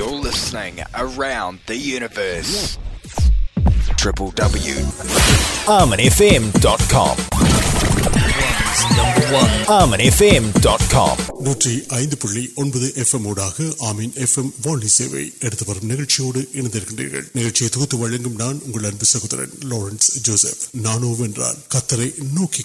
یونیورسٹ آ منی fame dot com سہدر نانوک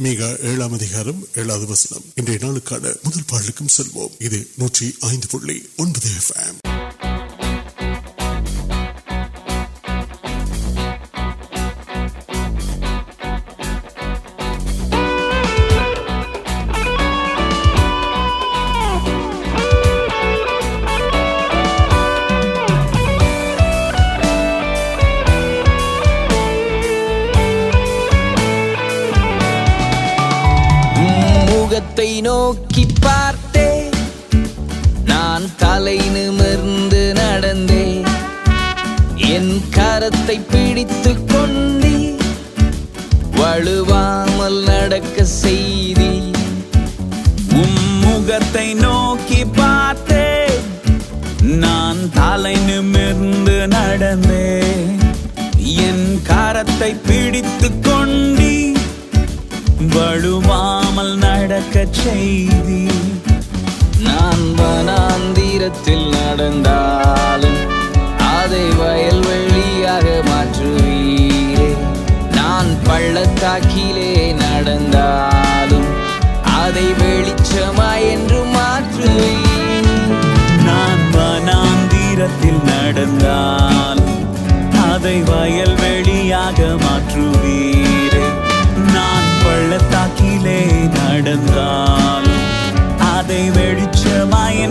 میگام وسنگ نوک مرد پیڑ نوک نان تلتے پیڑ நம்மல் நடக்க செய்தி நான் வனாந்திரத்தில் நடந்தாலும் அதை வயல் வழியாக மாற்றுவீரே நான் பள்ளத்தாக்கிலே நடந்தாலும் அதை வெளிச்சமாய் என்று மாற்றுவீ நான் வனாந்திரத்தில் நடந்தாலும் அதை வயல் வெளியாக மாற்றுவே Ni beri cemai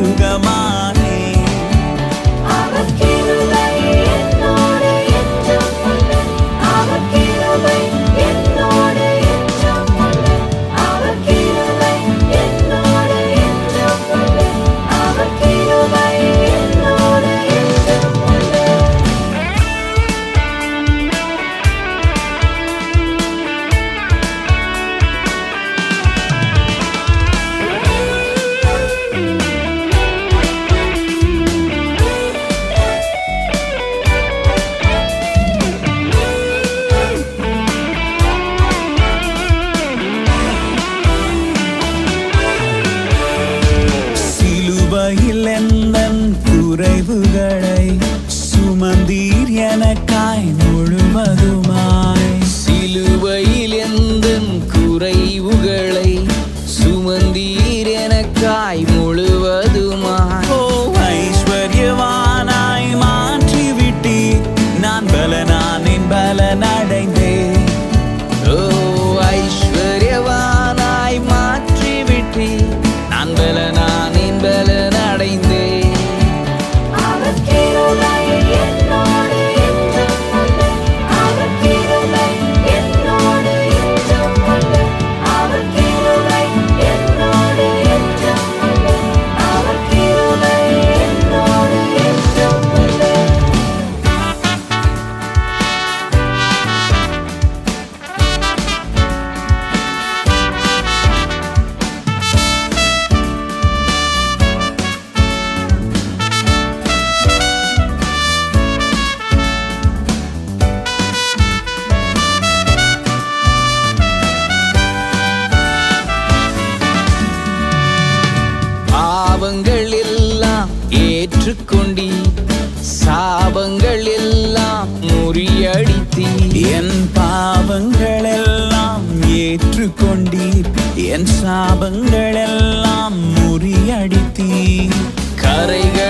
گمان رہی گئے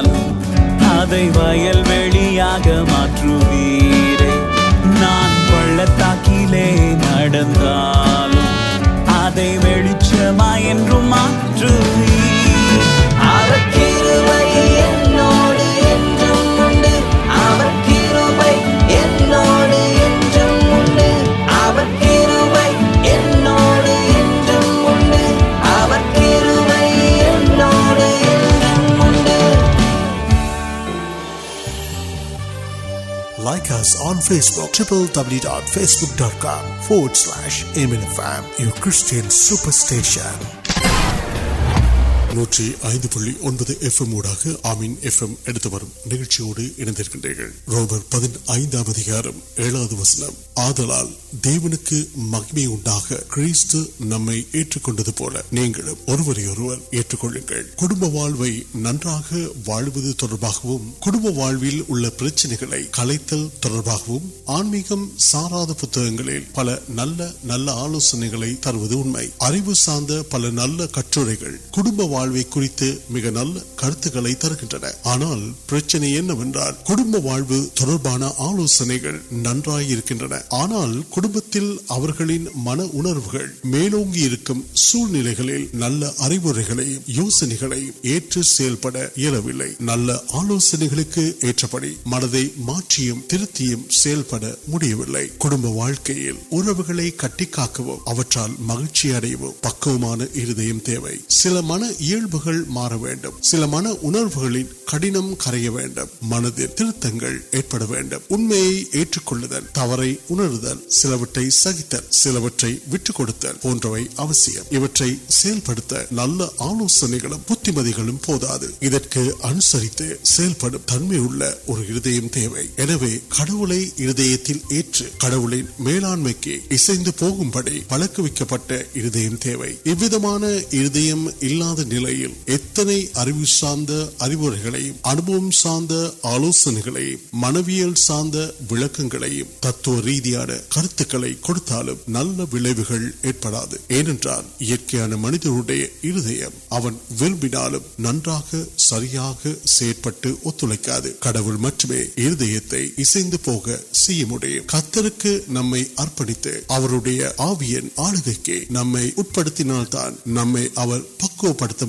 ویلو نان کل تاکل وائ ڈاٹ کام فورڈ سپر اسٹیشن سارا نل آلو سارا پل نل کٹر مجھے آنابان آلو نو نل یوز نل آلو منتھ ملبا مہرچی اڑ پکم سن تنہر اور میری بڑی پڑھنے ہر سارے مارکان میرے وقت سیاح مٹم ہر ارپنی آبی آلگ کے نمپر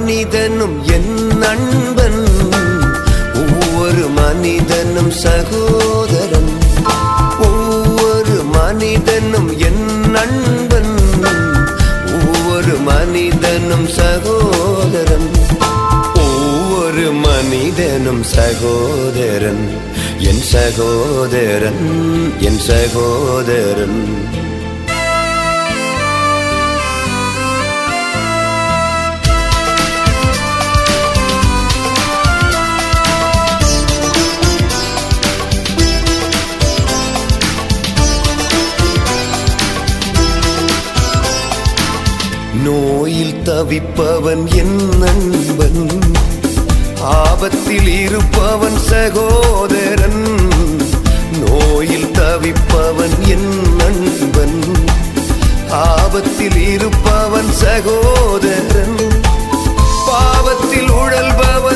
مو من سہو منہ سہورن منت سہو سہو سہو تب پون آپن سہو تب آپن سہو پاپل اڑل پو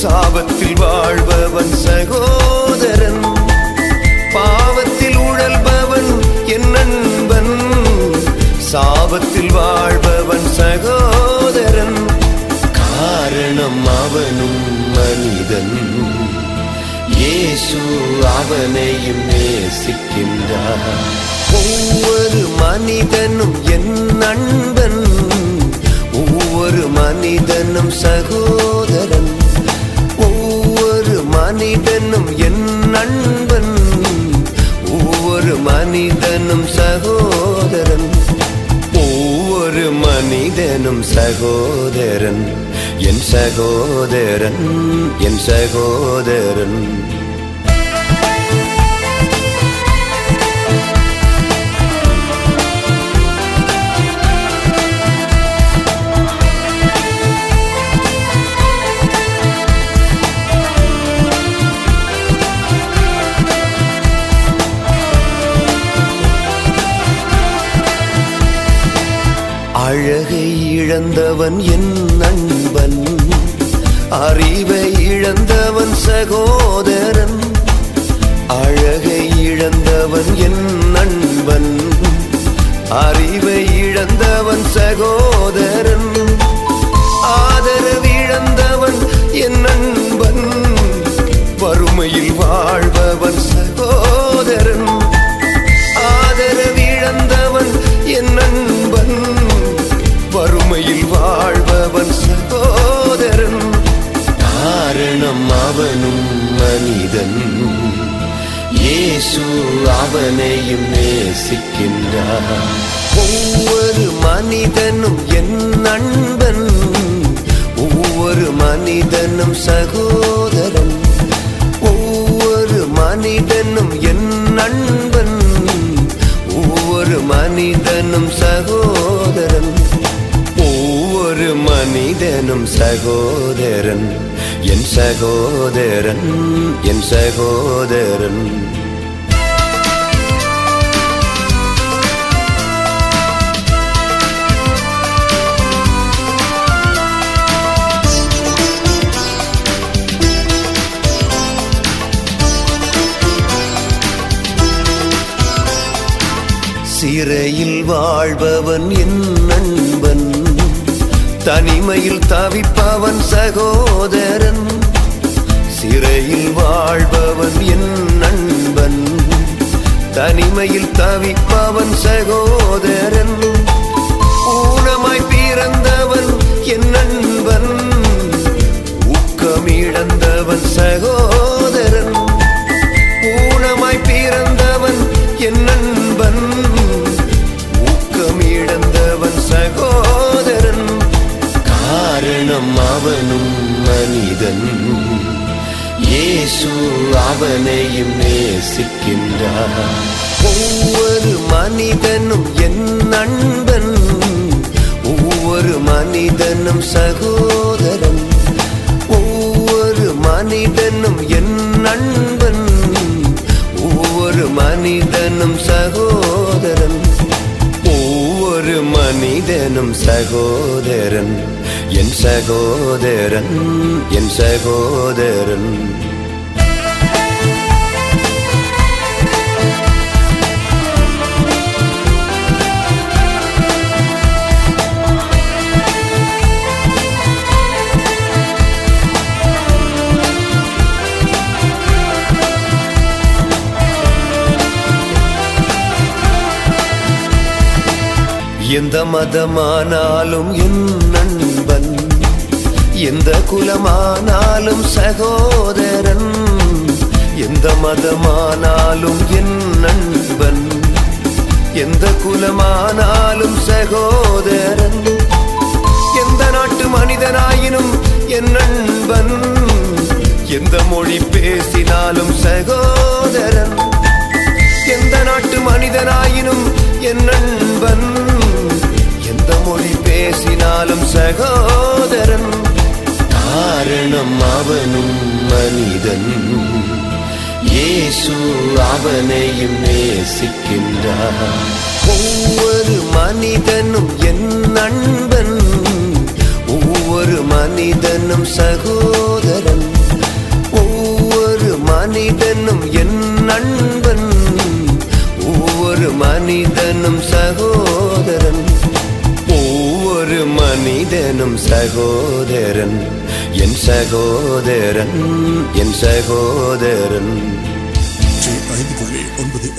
ساپن سہ ساپن سہوار مردن سو من منہ سہورن منتن وہ منت سہو من دہو سن سکو ن سو نرد سہورن آدر وڑبن سہورن سو منہ وہ منتن سہون منت سہو سہو سہو سہو سر ون تنیم تبن سہون تنیم تبن سہو پڑ سہورن می سو منورن سہون مرد سہورن منترن یغدر سودر ایک مدمال سہورن سہو من مہو من میسم سہوار مو سہو سہوار منی دینم سگو یا سگو یودرن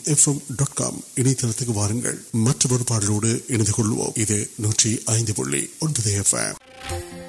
இணையதளத்துக்கு வாருங்கள் மற்ற ஒரு பாடலோடு இணைந்து கொள்வோம் இது நூற்றி ஐந்து புள்ளி ஒன்பது எஃப்எம்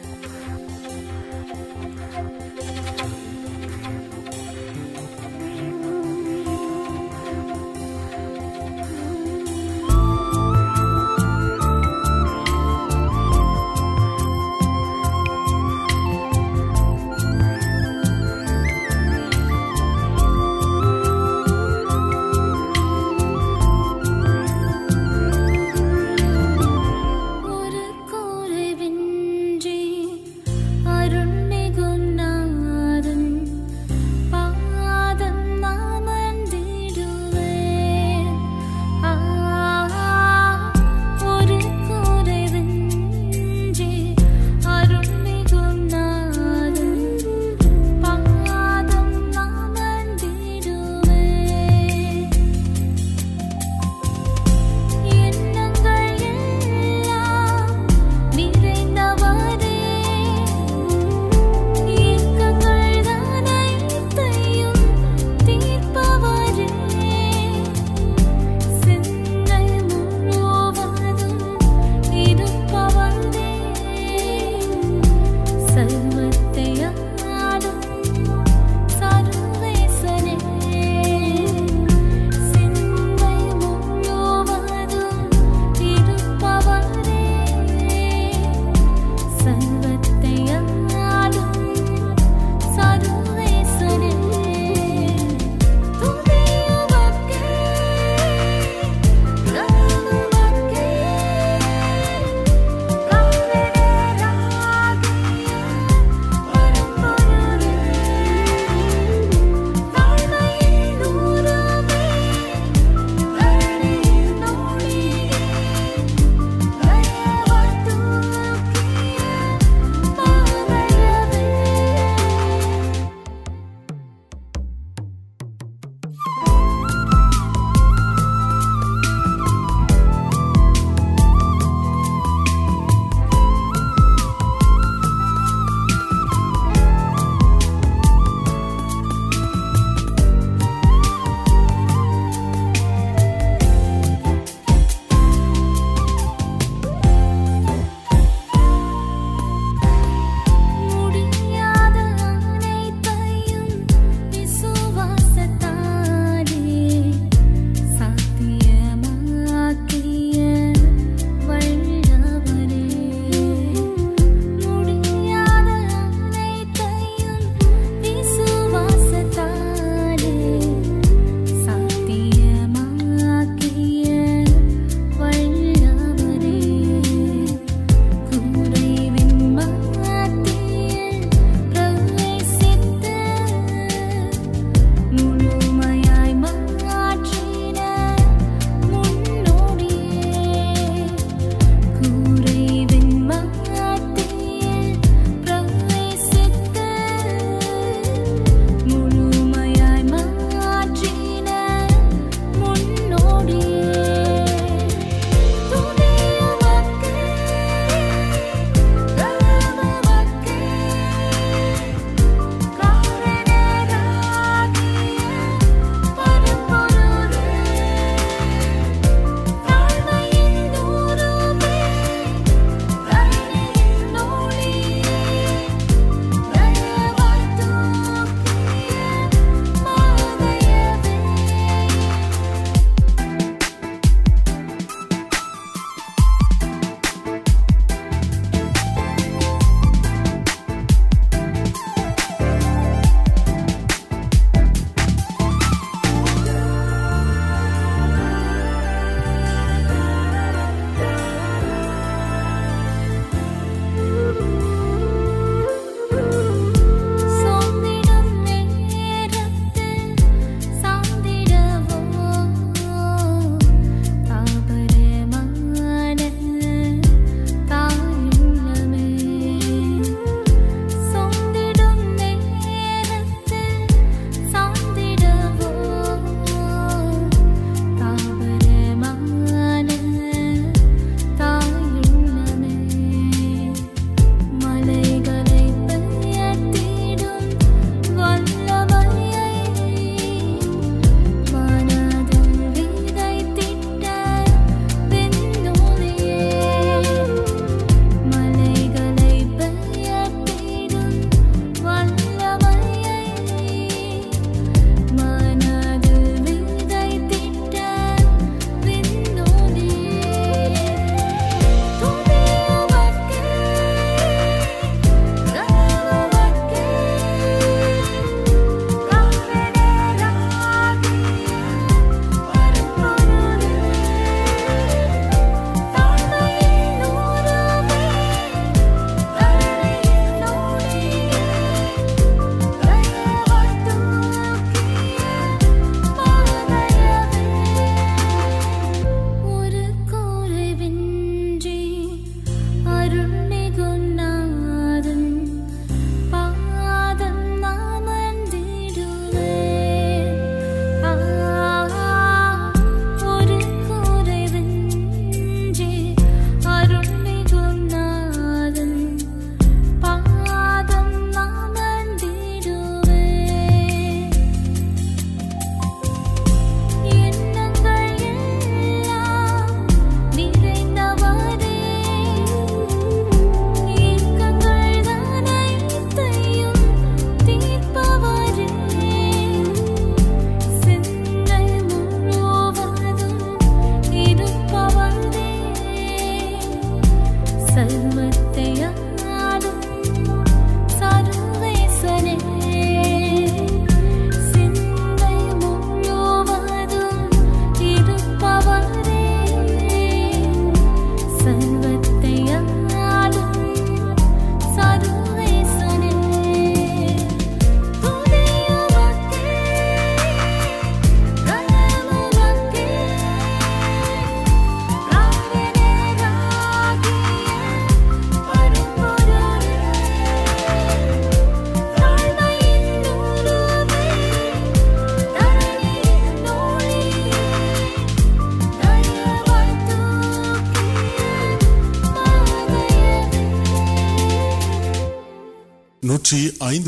آمین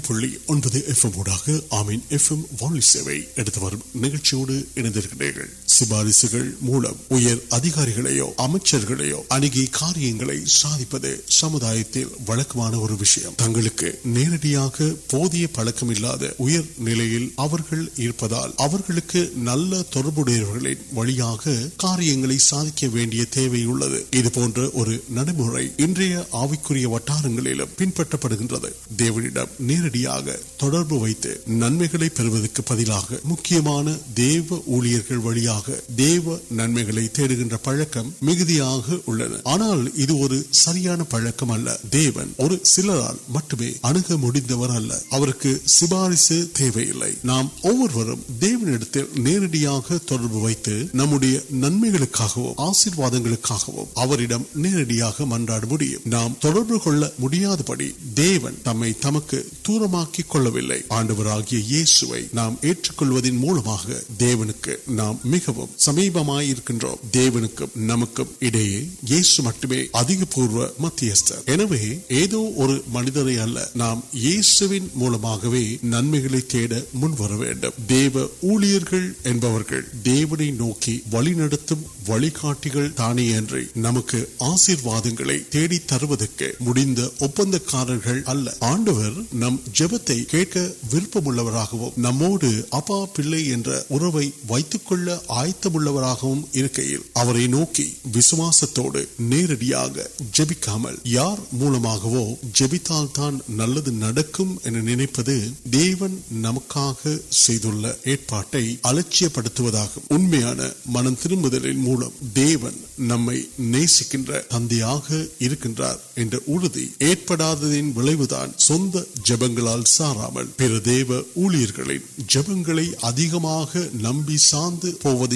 وانت نوڈر گاڑ سارے امکان تک سیاح اور نڑے آئی وٹر پہ نگل ورک مجھے پڑکم سوک آشیواد نواڑ ملے تم کو دور آڈر مجھے م سمپے والی نمبر آشیواد نام جب نمو پہ جبکام یار مو جانے پہ منتر نمک جب سارا پھر دیوی جب نمبر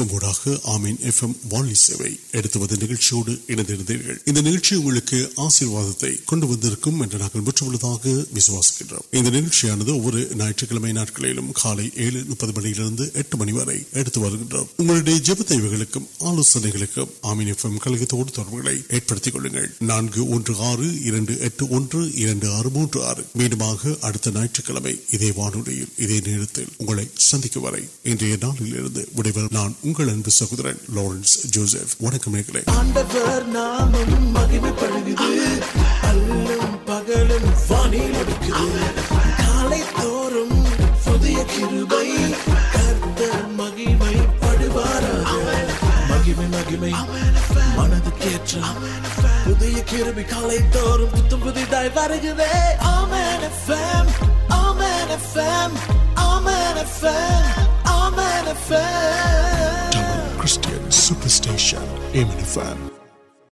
میڈیا کم وانو سنکشن உங்கள் அன்பு சகோதரன் லாரன்ஸ் ஜோசப் வணக்கம் நேர்களே புதிய கிருபை காலை தோறும் புத்தம் புதிதாய் வருகிறே Amen FM Amen FM Amen FM سوپرسٹیشن fan